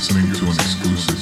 Listening to an exclusive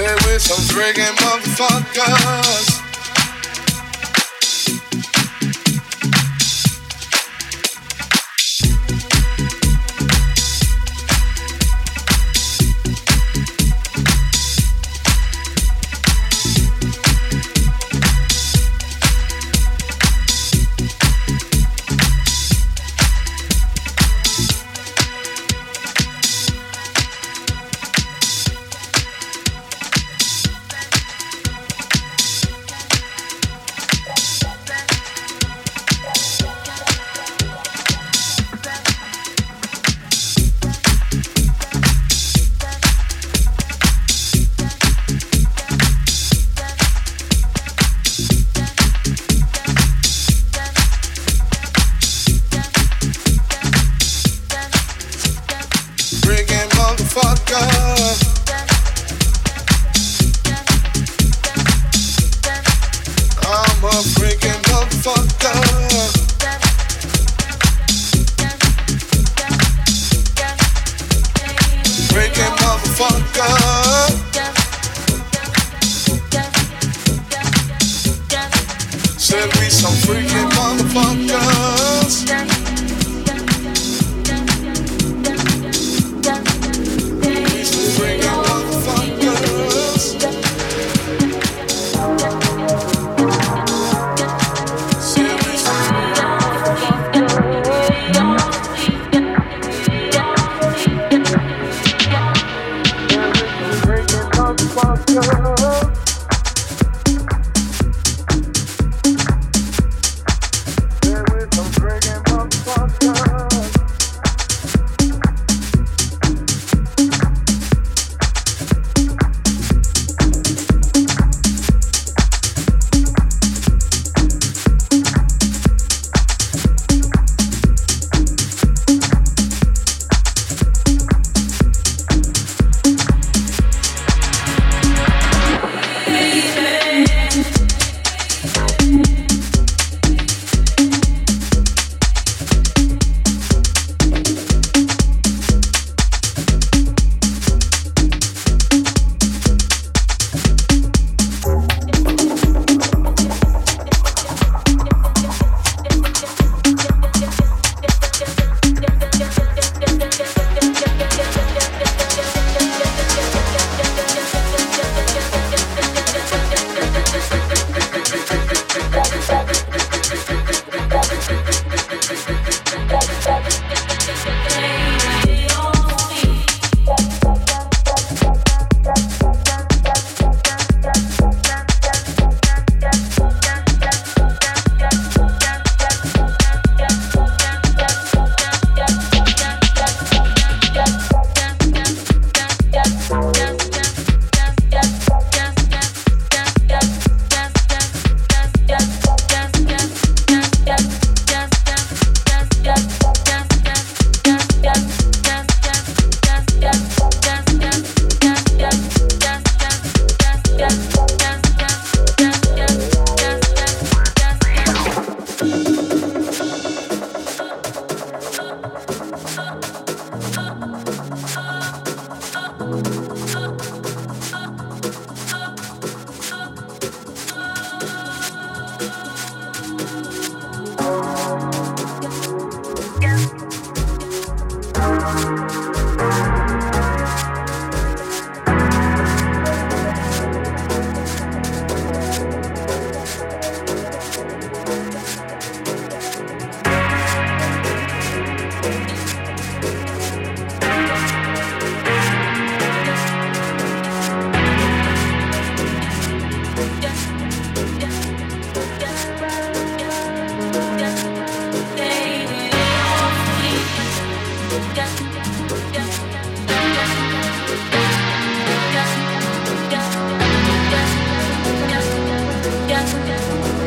Stay with some friggin' motherfuckers.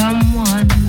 Someone.